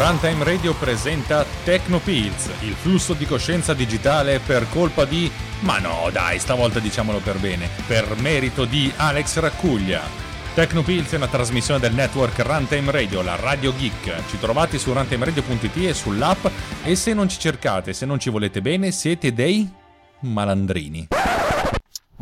Runtime Radio presenta Tecnopills, il flusso di coscienza digitale per colpa di... Ma no, dai, stavolta diciamolo per bene, per merito di Alex Raccuglia. Tecnopills è una trasmissione del network Runtime Radio, la Radio Geek. Ci trovate su runtimeradio.it e sull'app e se non ci cercate, se non ci volete bene, siete dei malandrini.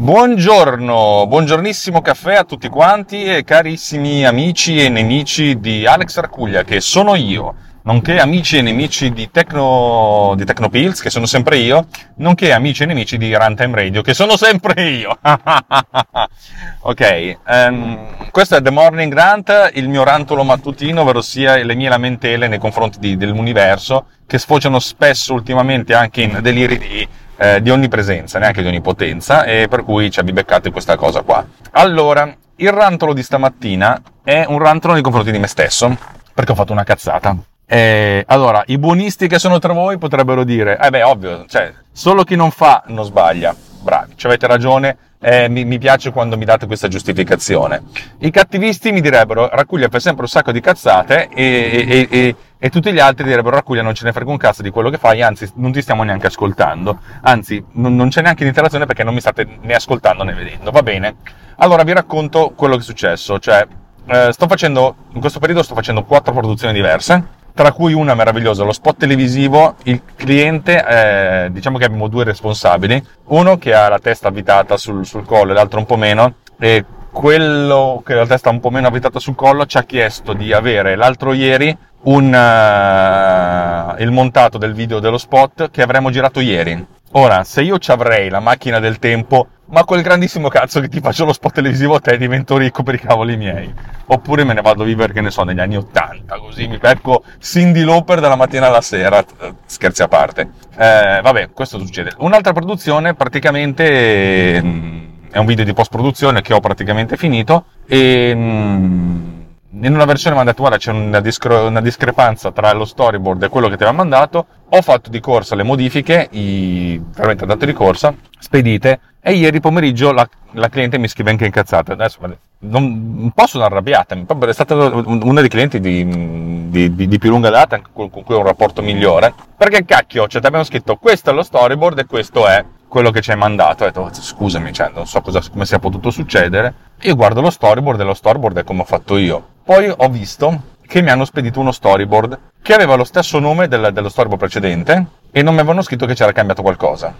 Buongiorno, buongiornissimo caffè a tutti quanti e carissimi amici e nemici di Alex Arcuglia, che sono io, nonché amici e nemici di, Tecno, di Tecnopills, che sono sempre io, nonché amici e nemici di Runtime Radio, che sono sempre io. ok, um, questo è The Morning Rant, il mio rantolo mattutino, ovvero sia le mie lamentele nei confronti di, dell'universo, che sfociano spesso ultimamente anche in deliri di eh, di onnipresenza, neanche di onnipotenza, e per cui ci abbi beccato in questa cosa qua. Allora, il rantolo di stamattina è un rantolo nei confronti di me stesso, perché ho fatto una cazzata. Eh, allora, i buonisti che sono tra voi potrebbero dire, eh beh, ovvio, cioè, solo chi non fa non sbaglia. Bravi, ci avete ragione, eh, mi, mi, piace quando mi date questa giustificazione. I cattivisti mi direbbero, Raccuglia fa sempre un sacco di cazzate e, e, e, e, tutti gli altri direbbero, Raccuglia non ce ne frega un cazzo di quello che fai, anzi non ti stiamo neanche ascoltando, anzi non, non c'è neanche l'interazione perché non mi state né ascoltando né vedendo, va bene? Allora vi racconto quello che è successo, cioè eh, sto facendo, in questo periodo sto facendo quattro produzioni diverse, tra cui una meravigliosa, lo spot televisivo, il cliente, eh, diciamo che abbiamo due responsabili, uno che ha la testa avvitata sul, sul collo e l'altro un po' meno, e quello che ha la testa un po' meno avvitata sul collo ci ha chiesto di avere l'altro ieri un, uh, il montato del video dello spot che avremmo girato ieri. Ora, se io ci avrei la macchina del tempo, ma quel grandissimo cazzo che ti faccio lo spot televisivo a te divento ricco per i cavoli miei. Oppure me ne vado a vivere, che ne so, negli anni 80, così mi becco Cindy Lauper dalla mattina alla sera, scherzi a parte. Eh, vabbè, questo succede. Un'altra produzione, praticamente, mm, è un video di post-produzione che ho praticamente finito, e... In una versione guarda c'è una, discre- una, discrepanza tra lo storyboard e quello che ti aveva mandato. Ho fatto di corsa le modifiche i... veramente dato di corsa spedite e ieri pomeriggio la, la cliente mi scrive anche incazzata. Adesso non, un po' sono arrabbiata è stata una dei clienti di, di, di, di più lunga data con cui ho un rapporto migliore. Perché cacchio cioè ti abbiamo scritto questo è lo storyboard e questo è quello che ci hai mandato. Ho detto, scusami, cioè, non so cosa, come sia potuto succedere. Io guardo lo storyboard e lo storyboard è come ho fatto io. Poi ho visto che mi hanno spedito uno storyboard che aveva lo stesso nome del, dello storyboard precedente e non mi avevano scritto che c'era cambiato qualcosa.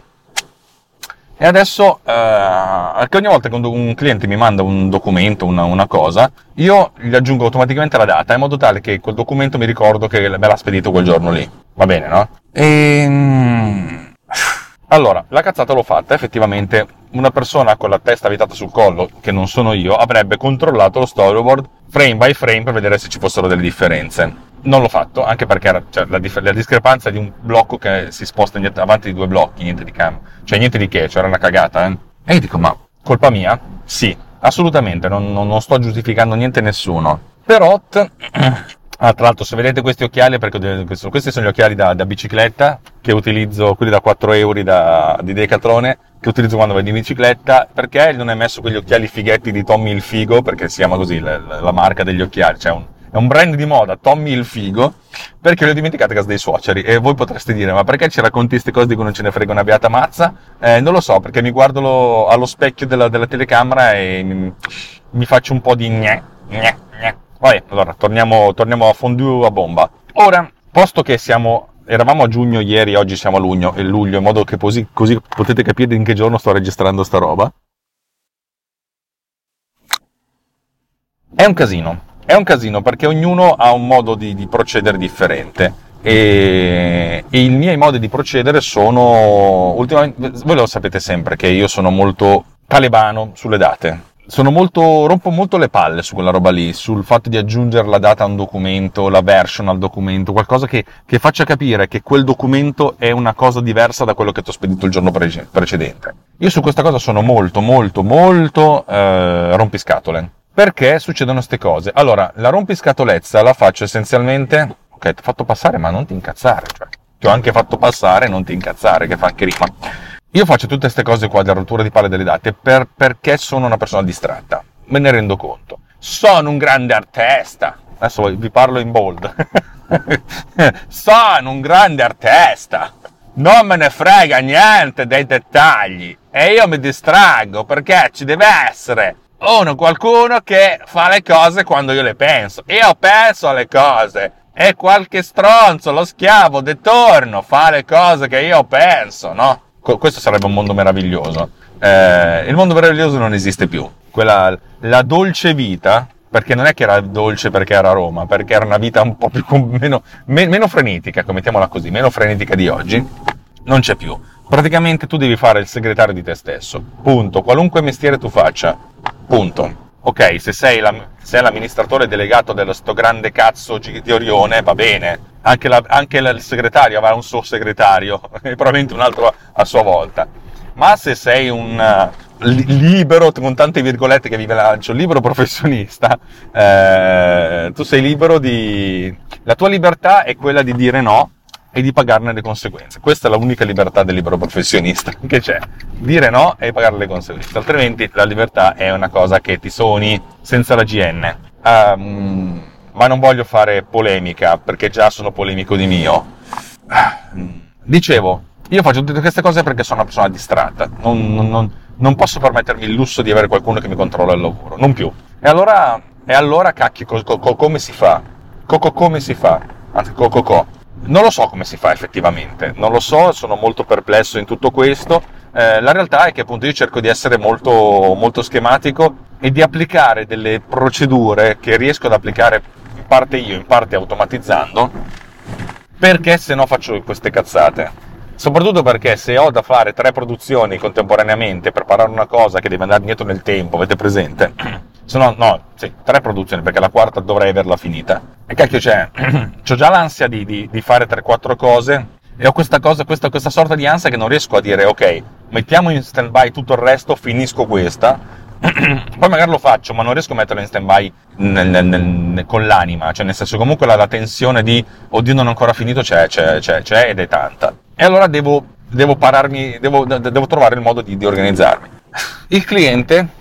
E adesso, eh, ogni volta che un cliente mi manda un documento, una, una, cosa, io gli aggiungo automaticamente la data in modo tale che quel documento mi ricordo che me l'ha spedito quel giorno lì. Va bene, no? Ehm, allora, la cazzata l'ho fatta, effettivamente una persona con la testa avvitata sul collo, che non sono io, avrebbe controllato lo storyboard frame by frame per vedere se ci fossero delle differenze. Non l'ho fatto, anche perché era, cioè, la, dif- la, discrepanza di un blocco che si sposta avanti di due blocchi, niente di cam, cioè niente di che, cioè era una cagata, eh. E io dico, ma colpa mia? Sì, assolutamente, non, non, non sto giustificando niente nessuno. Però t- Ah, tra l'altro, se vedete questi occhiali, perché questi sono gli occhiali da, da bicicletta che utilizzo, quelli da 4 euro da, di Decathlone, che utilizzo quando vado in bicicletta. Perché non hai messo quegli occhiali fighetti di Tommy il Figo? Perché si chiama così la, la marca degli occhiali, cioè un, è un brand di moda, Tommy il Figo, perché li ho dimenticati a casa dei suoceri. E voi potreste dire, ma perché ci racconti queste cose di cui non ce ne frega una beata mazza? Eh, non lo so, perché mi guardo lo, allo specchio della, della telecamera e mi, mi faccio un po' di gne, gne, gne allora torniamo, torniamo a fondue a bomba. Ora, posto che siamo eravamo a giugno ieri, oggi siamo a luglio, e luglio, in modo che così, così, potete capire in che giorno sto registrando sta roba. È un casino, è un casino perché ognuno ha un modo di, di procedere differente. E, e, i miei modi di procedere sono ultimamente voi lo sapete sempre che io sono molto talebano sulle date sono molto, rompo molto le palle su quella roba lì, sul fatto di aggiungere la data a un documento, la version al documento, qualcosa che, che faccia capire che quel documento è una cosa diversa da quello che ti ho spedito il giorno pre- precedente. Io su questa cosa sono molto, molto, molto eh, rompiscatole. Perché succedono queste cose? Allora, la rompiscatolezza la faccio essenzialmente... Ok, ti ho fatto passare, ma non ti incazzare, cioè. Ti ho anche fatto passare, non ti incazzare, che fa anche rima io faccio tutte queste cose qua di rottura di palle delle date per, perché sono una persona distratta. Me ne rendo conto. Sono un grande artista. Adesso vi parlo in bold. sono un grande artista. Non me ne frega niente dei dettagli. E io mi distraggo perché ci deve essere uno, qualcuno che fa le cose quando io le penso. Io penso alle cose. E qualche stronzo, lo schiavo, de torno, fa le cose che io penso, no? Questo sarebbe un mondo meraviglioso. Eh, il mondo meraviglioso non esiste più. Quella, la dolce vita, perché non è che era dolce perché era Roma, perché era una vita un po' più meno, meno frenetica, mettiamola così, meno frenetica di oggi, non c'è più. Praticamente tu devi fare il segretario di te stesso. Punto. Qualunque mestiere tu faccia. Punto. Ok, se sei, la, sei l'amministratore delegato dello sto grande cazzo di Orione, va bene anche, la, anche il segretario avrà un suo segretario e probabilmente un altro a sua volta. Ma se sei un uh, libero, con tante virgolette che vi lancio, libero professionista, eh, tu sei libero di... La tua libertà è quella di dire no e di pagarne le conseguenze. Questa è l'unica libertà del libero professionista che c'è. Dire no e pagare le conseguenze. Altrimenti la libertà è una cosa che ti soni senza la GN. Um, ma non voglio fare polemica perché già sono polemico di mio. Dicevo, io faccio tutte queste cose perché sono una persona distratta, non, non, non posso permettermi il lusso di avere qualcuno che mi controlla il lavoro, non più. E allora, e allora cacchio, co, co, co, come si fa? Coco come si fa? Anzi, coco co. Non lo so come si fa effettivamente, non lo so, sono molto perplesso in tutto questo. Eh, la realtà è che appunto io cerco di essere molto, molto schematico e di applicare delle procedure che riesco ad applicare parte io, in parte automatizzando, perché se no faccio queste cazzate. Soprattutto perché se ho da fare tre produzioni contemporaneamente preparare una cosa che deve andare dietro nel tempo, avete presente? Se no, sì, tre produzioni perché la quarta dovrei averla finita. E cacchio c'è, ho già l'ansia di, di, di fare 3-4 cose e ho questa cosa, questa, questa sorta di ansia che non riesco a dire ok, mettiamo in stand by tutto il resto, finisco questa, poi magari lo faccio, ma non riesco a metterlo in stand by con l'anima, cioè nel senso comunque la, la, tensione di oddio non ho ancora finito c'è, c'è, c'è, c'è ed è tanta. E allora devo, devo pararmi, devo, devo trovare il modo di, di organizzarmi. Il cliente,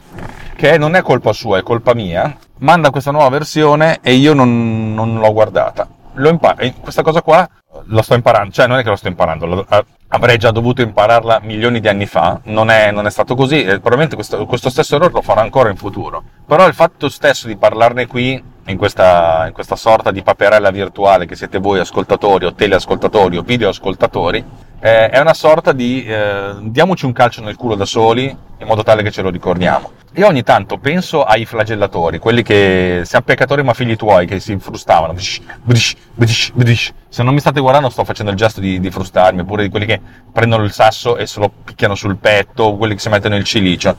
che non è colpa sua, è colpa mia, manda questa nuova versione e io non, non l'ho guardata. Lo imparo, questa cosa qua lo sto imparando, cioè non è che lo sto imparando, lo, avrei già dovuto impararla milioni di anni fa, non è, non è stato così e probabilmente questo, questo, stesso errore lo farò ancora in futuro. Però il fatto stesso di parlarne qui, in questa, in questa sorta di paperella virtuale che siete voi ascoltatori o teleascoltatori o videoascoltatori, eh, è una sorta di eh, diamoci un calcio nel culo da soli in modo tale che ce lo ricordiamo. Io ogni tanto penso ai flagellatori, quelli che siamo peccatori ma figli tuoi, che si frustavano. Se non mi state guardando sto facendo il gesto di, di frustarmi, oppure di quelli che prendono il sasso e se lo picchiano sul petto, quelli che si mettono il cilicio.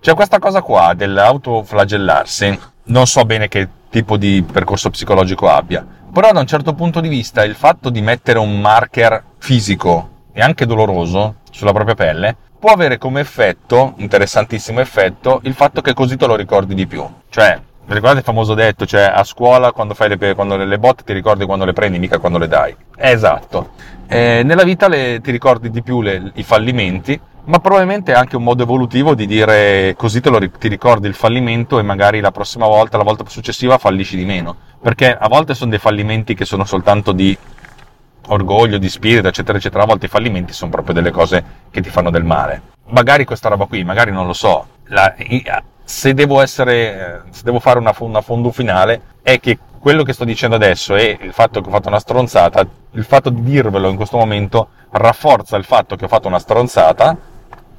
C'è questa cosa qua dell'autoflagellarsi, non so bene che tipo di percorso psicologico abbia, però da un certo punto di vista il fatto di mettere un marker fisico e anche doloroso sulla propria pelle può avere come effetto, interessantissimo effetto, il fatto che così te lo ricordi di più. Cioè, ricordate il famoso detto, cioè a scuola quando fai le, quando le, le botte ti ricordi quando le prendi, mica quando le dai. Esatto. Eh, nella vita le, ti ricordi di più le, i fallimenti, ma probabilmente è anche un modo evolutivo di dire così lo, ti ricordi il fallimento e magari la prossima volta, la volta successiva fallisci di meno. Perché a volte sono dei fallimenti che sono soltanto di orgoglio, di spirito, eccetera, eccetera, a volte i fallimenti sono proprio delle cose che ti fanno del male. Magari questa roba qui, magari non lo so, la, se devo essere, se devo fare una, una fondo finale, è che quello che sto dicendo adesso e il fatto che ho fatto una stronzata, il fatto di dirvelo in questo momento rafforza il fatto che ho fatto una stronzata,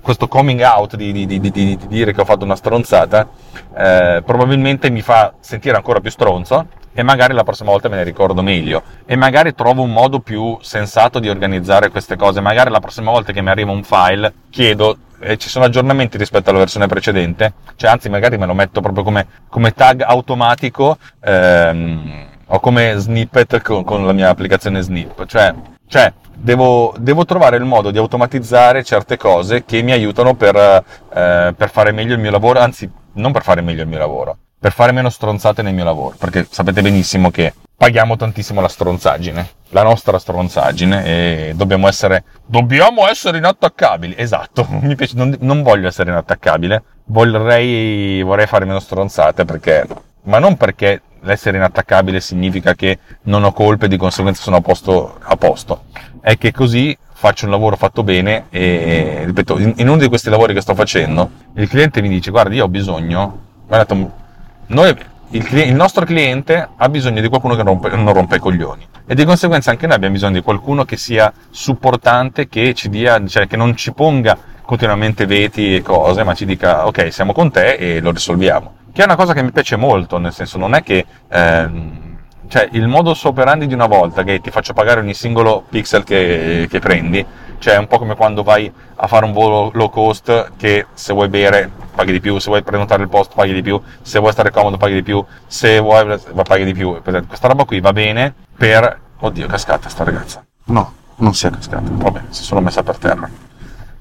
questo coming out di, di, di, di dire che ho fatto una stronzata, eh, probabilmente mi fa sentire ancora più stronzo e magari la prossima volta me ne ricordo meglio. E magari trovo un modo più sensato di organizzare queste cose. Magari la prossima volta che mi arriva un file chiedo e ci sono aggiornamenti rispetto alla versione precedente, cioè anzi magari me lo metto proprio come, come tag automatico ehm, o come snippet con, con, la mia applicazione Snip, cioè, cioè devo, devo, trovare il modo di automatizzare certe cose che mi aiutano per, eh, per fare meglio il mio lavoro, anzi non per fare meglio il mio lavoro, per fare meno stronzate nel mio lavoro, perché sapete benissimo che paghiamo tantissimo la stronzaggine, la nostra stronzaggine e dobbiamo essere, dobbiamo essere inattaccabili. Esatto, mi piace, non, non voglio essere inattaccabile, vorrei, vorrei fare meno stronzate perché, ma non perché l'essere inattaccabile significa che non ho colpe e di conseguenza sono a posto, a posto. È che così faccio un lavoro fatto bene e, ripeto, in, in uno di questi lavori che sto facendo, il cliente mi dice, guarda, io ho bisogno, guarda, noi il, il, nostro cliente ha bisogno di qualcuno che rompe, non rompe i coglioni e di conseguenza anche noi abbiamo bisogno di qualcuno che sia supportante, che ci dia, cioè che non ci ponga continuamente veti e cose, ma ci dica ok, siamo con te e lo risolviamo. Che è una cosa che mi piace molto, nel senso non è che ehm, cioè il modus operandi di una volta che ti faccio pagare ogni singolo pixel che, che prendi, cioè è un po' come quando vai a fare un volo low cost che se vuoi bere paghi di più, se vuoi prenotare il posto paghi di più, se vuoi stare comodo paghi di più, se vuoi paghi di più. Questa roba qui va bene per... Oddio, cascata sta ragazza. No, non si è cascata, vabbè, si è solo messa per terra.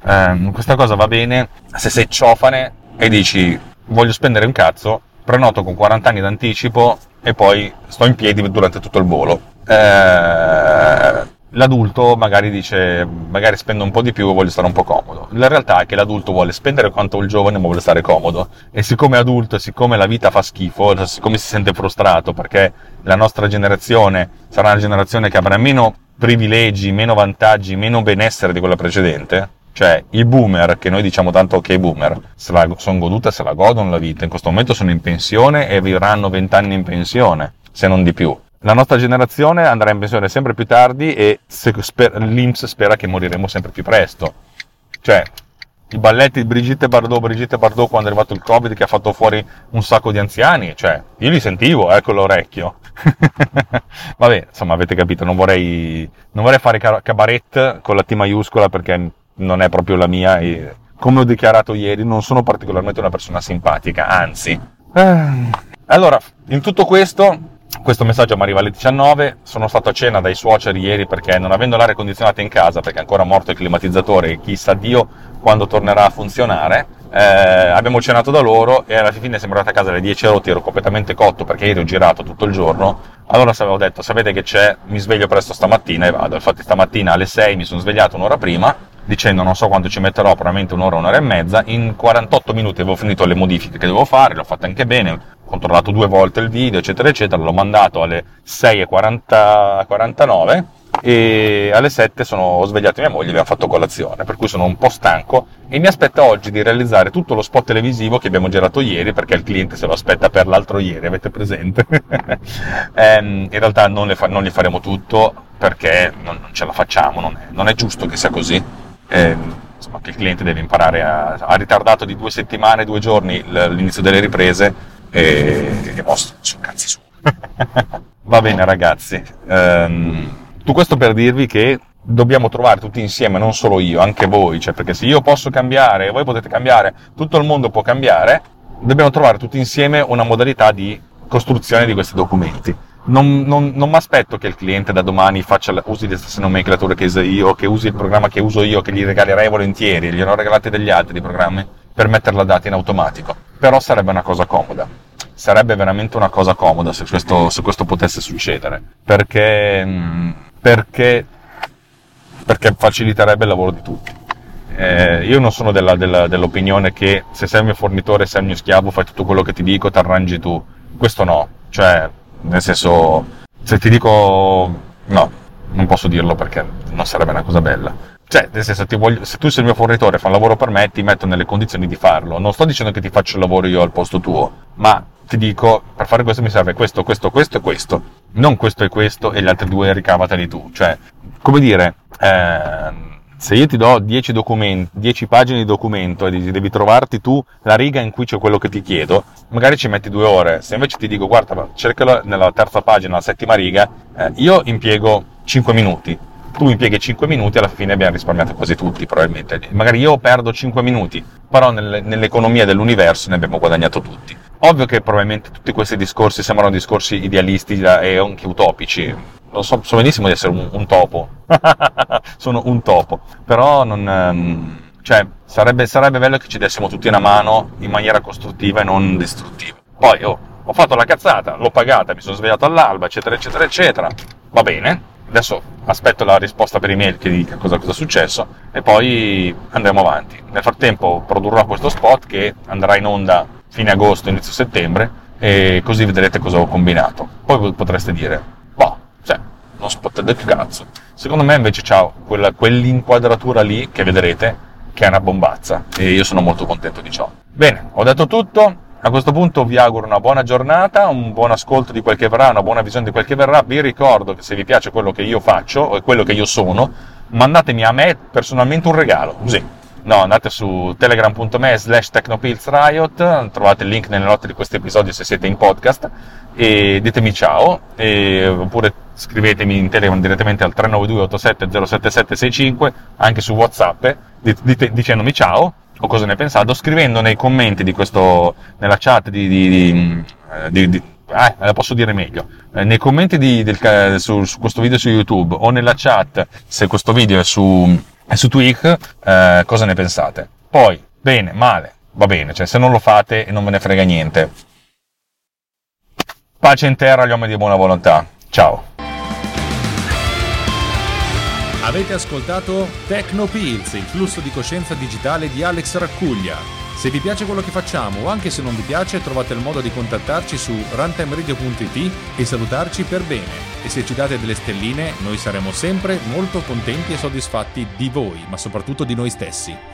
Eh, questa cosa va bene se sei ciofane e dici voglio spendere un cazzo, prenoto con 40 anni d'anticipo e poi sto in piedi durante tutto il volo. Eh, l'adulto magari dice, magari spendo un po' di più e voglio stare un po' comodo. La realtà è che l'adulto vuole spendere quanto il giovane ma vuole stare comodo. E siccome è adulto e siccome la vita fa schifo, siccome si sente frustrato perché la nostra generazione sarà una generazione che avrà meno privilegi, meno vantaggi, meno benessere di quella precedente, cioè i boomer, che noi diciamo tanto i boomer, se la sono goduta, se la godono la vita, in questo momento sono in pensione e vivranno vent'anni in pensione, se non di più la nostra generazione andrà in pensione sempre più tardi e sper- l'Inps spera che moriremo sempre più presto. Cioè, i balletti di Brigitte Bardot, Brigitte Bardot quando è arrivato il Covid che ha fatto fuori un sacco di anziani, cioè, io li sentivo, ecco l'orecchio. Vabbè, insomma, avete capito, non vorrei, non vorrei fare cabaret con la T maiuscola perché non è proprio la mia e, come ho dichiarato ieri, non sono particolarmente una persona simpatica, anzi. Allora, in tutto questo, questo messaggio mi arriva alle 19, sono stato a cena dai suoceri ieri perché non avendo l'aria condizionata in casa, perché è ancora morto il climatizzatore e chissà Dio quando tornerà a funzionare, eh, abbiamo cenato da loro e alla fine siamo arrivati a casa alle 10 rotti, ero completamente cotto perché ieri ho girato tutto il giorno, allora avevo detto sapete che c'è, mi sveglio presto stamattina e vado, infatti stamattina alle 6 mi sono svegliato un'ora prima, dicendo non so quanto ci metterò, probabilmente un'ora, un'ora e mezza, in 48 minuti avevo finito le modifiche che dovevo fare, l'ho fatte anche bene, controllato due volte il video, eccetera, eccetera, l'ho mandato alle 6.49 e alle 7 sono svegliato mia moglie e abbiamo fatto colazione, per cui sono un po' stanco e mi aspetta oggi di realizzare tutto lo spot televisivo che abbiamo girato ieri perché il cliente se lo aspetta per l'altro ieri, avete presente? ehm, in realtà non, fa- non, li faremo tutto perché non, non ce la facciamo, non è, non è, giusto che sia così. Ehm, insomma, che il cliente deve imparare a... ha ritardato di due settimane, due giorni l'inizio delle riprese e, e mostro sono cazzi su. Va bene ragazzi, um, tu questo per dirvi che dobbiamo trovare tutti insieme, non solo io, anche voi, cioè perché se io posso cambiare voi potete cambiare, tutto il mondo può cambiare, dobbiamo trovare tutti insieme una modalità di costruzione di questi documenti. Non, non, non mi aspetto che il cliente da domani faccia, usi le stesse nomenclature che uso io, che usi il programma che uso io, che gli regalerei volentieri, gli ho regalati degli altri programmi per mettere la data in automatico. Però sarebbe una cosa comoda sarebbe veramente una cosa comoda se questo, se questo potesse succedere, perché, mm, perché, perché, faciliterebbe il lavoro di tutti. Eh, io non sono della, della, dell'opinione che se sei il mio fornitore, sei il mio schiavo, fai tutto quello che ti dico, ti arrangi tu. Questo no, cioè, nel senso, se ti dico no, non posso dirlo perché non sarebbe una cosa bella. Cioè, nel senso, voglio, se tu sei il mio fornitore, fai un lavoro per me, ti metto nelle condizioni di farlo. Non sto dicendo che ti faccio il lavoro io al posto tuo, ma ti dico, per fare questo mi serve questo, questo, questo e questo. Non questo e questo e gli altri due ricavateli tu. Cioè, come dire, eh, se io ti do 10 documenti, 10 pagine di documento e devi trovarti tu la riga in cui c'è quello che ti chiedo, magari ci metti due ore. Se invece ti dico guarda, cercalo nella terza pagina, nella settima riga, eh, io impiego 5 minuti. Tu impieghi 5 minuti, alla fine abbiamo risparmiato quasi tutti, probabilmente. Magari io perdo 5 minuti, però nel, nell'economia dell'universo ne abbiamo guadagnato tutti. Ovvio che probabilmente tutti questi discorsi sembrano discorsi idealisti e anche utopici. Lo so, so benissimo di essere un, un topo. Sono un topo. Però non... Um, cioè, sarebbe, sarebbe bello che ci dessimo tutti una mano in maniera costruttiva e non distruttiva. Poi, oh, ho fatto la cazzata, l'ho pagata, mi sono svegliato all'alba, eccetera, eccetera, eccetera. Va bene. Adesso aspetto la risposta per email che dica cosa, cosa è successo e poi andremo avanti. Nel frattempo produrrò questo spot che andrà in onda fine agosto, inizio settembre e così vedrete cosa ho combinato. Poi potreste dire, boh, cioè, non spot del cazzo. Secondo me invece c'ha quella, quell'inquadratura lì che vedrete che è una bombazza e io sono molto contento di ciò. Bene, ho detto tutto. A questo punto vi auguro una buona giornata, un buon ascolto di quel che verrà, una buona visione di quel che verrà. Vi ricordo che se vi piace quello che io faccio e quello che io sono, mandatemi a me personalmente un regalo, così No, andate su telegram.me slash technopillsriot, trovate il link nelle note di questo episodio se siete in podcast e ditemi ciao e, oppure scrivetemi in telegram direttamente al 392 87 07765 anche su whatsapp dite, dicendomi ciao o cosa ne pensate scrivendo nei commenti di questo nella chat di, di, di, di, di eh, la posso dire meglio eh, nei commenti del, su, su questo video su youtube o nella chat se questo video è su e su Twig eh, cosa ne pensate. Poi, bene, male, va bene, cioè se non lo fate e non ve ne frega niente. Pace in terra agli uomini di buona volontà. Ciao. Avete ascoltato Tecnopills, il flusso di coscienza digitale di Alex Raccuglia. Se vi piace quello che facciamo o anche se non vi piace trovate il modo di contattarci su runtimeradio.it e salutarci per bene. E se ci date delle stelline noi saremo sempre molto contenti e soddisfatti di voi, ma soprattutto di noi stessi.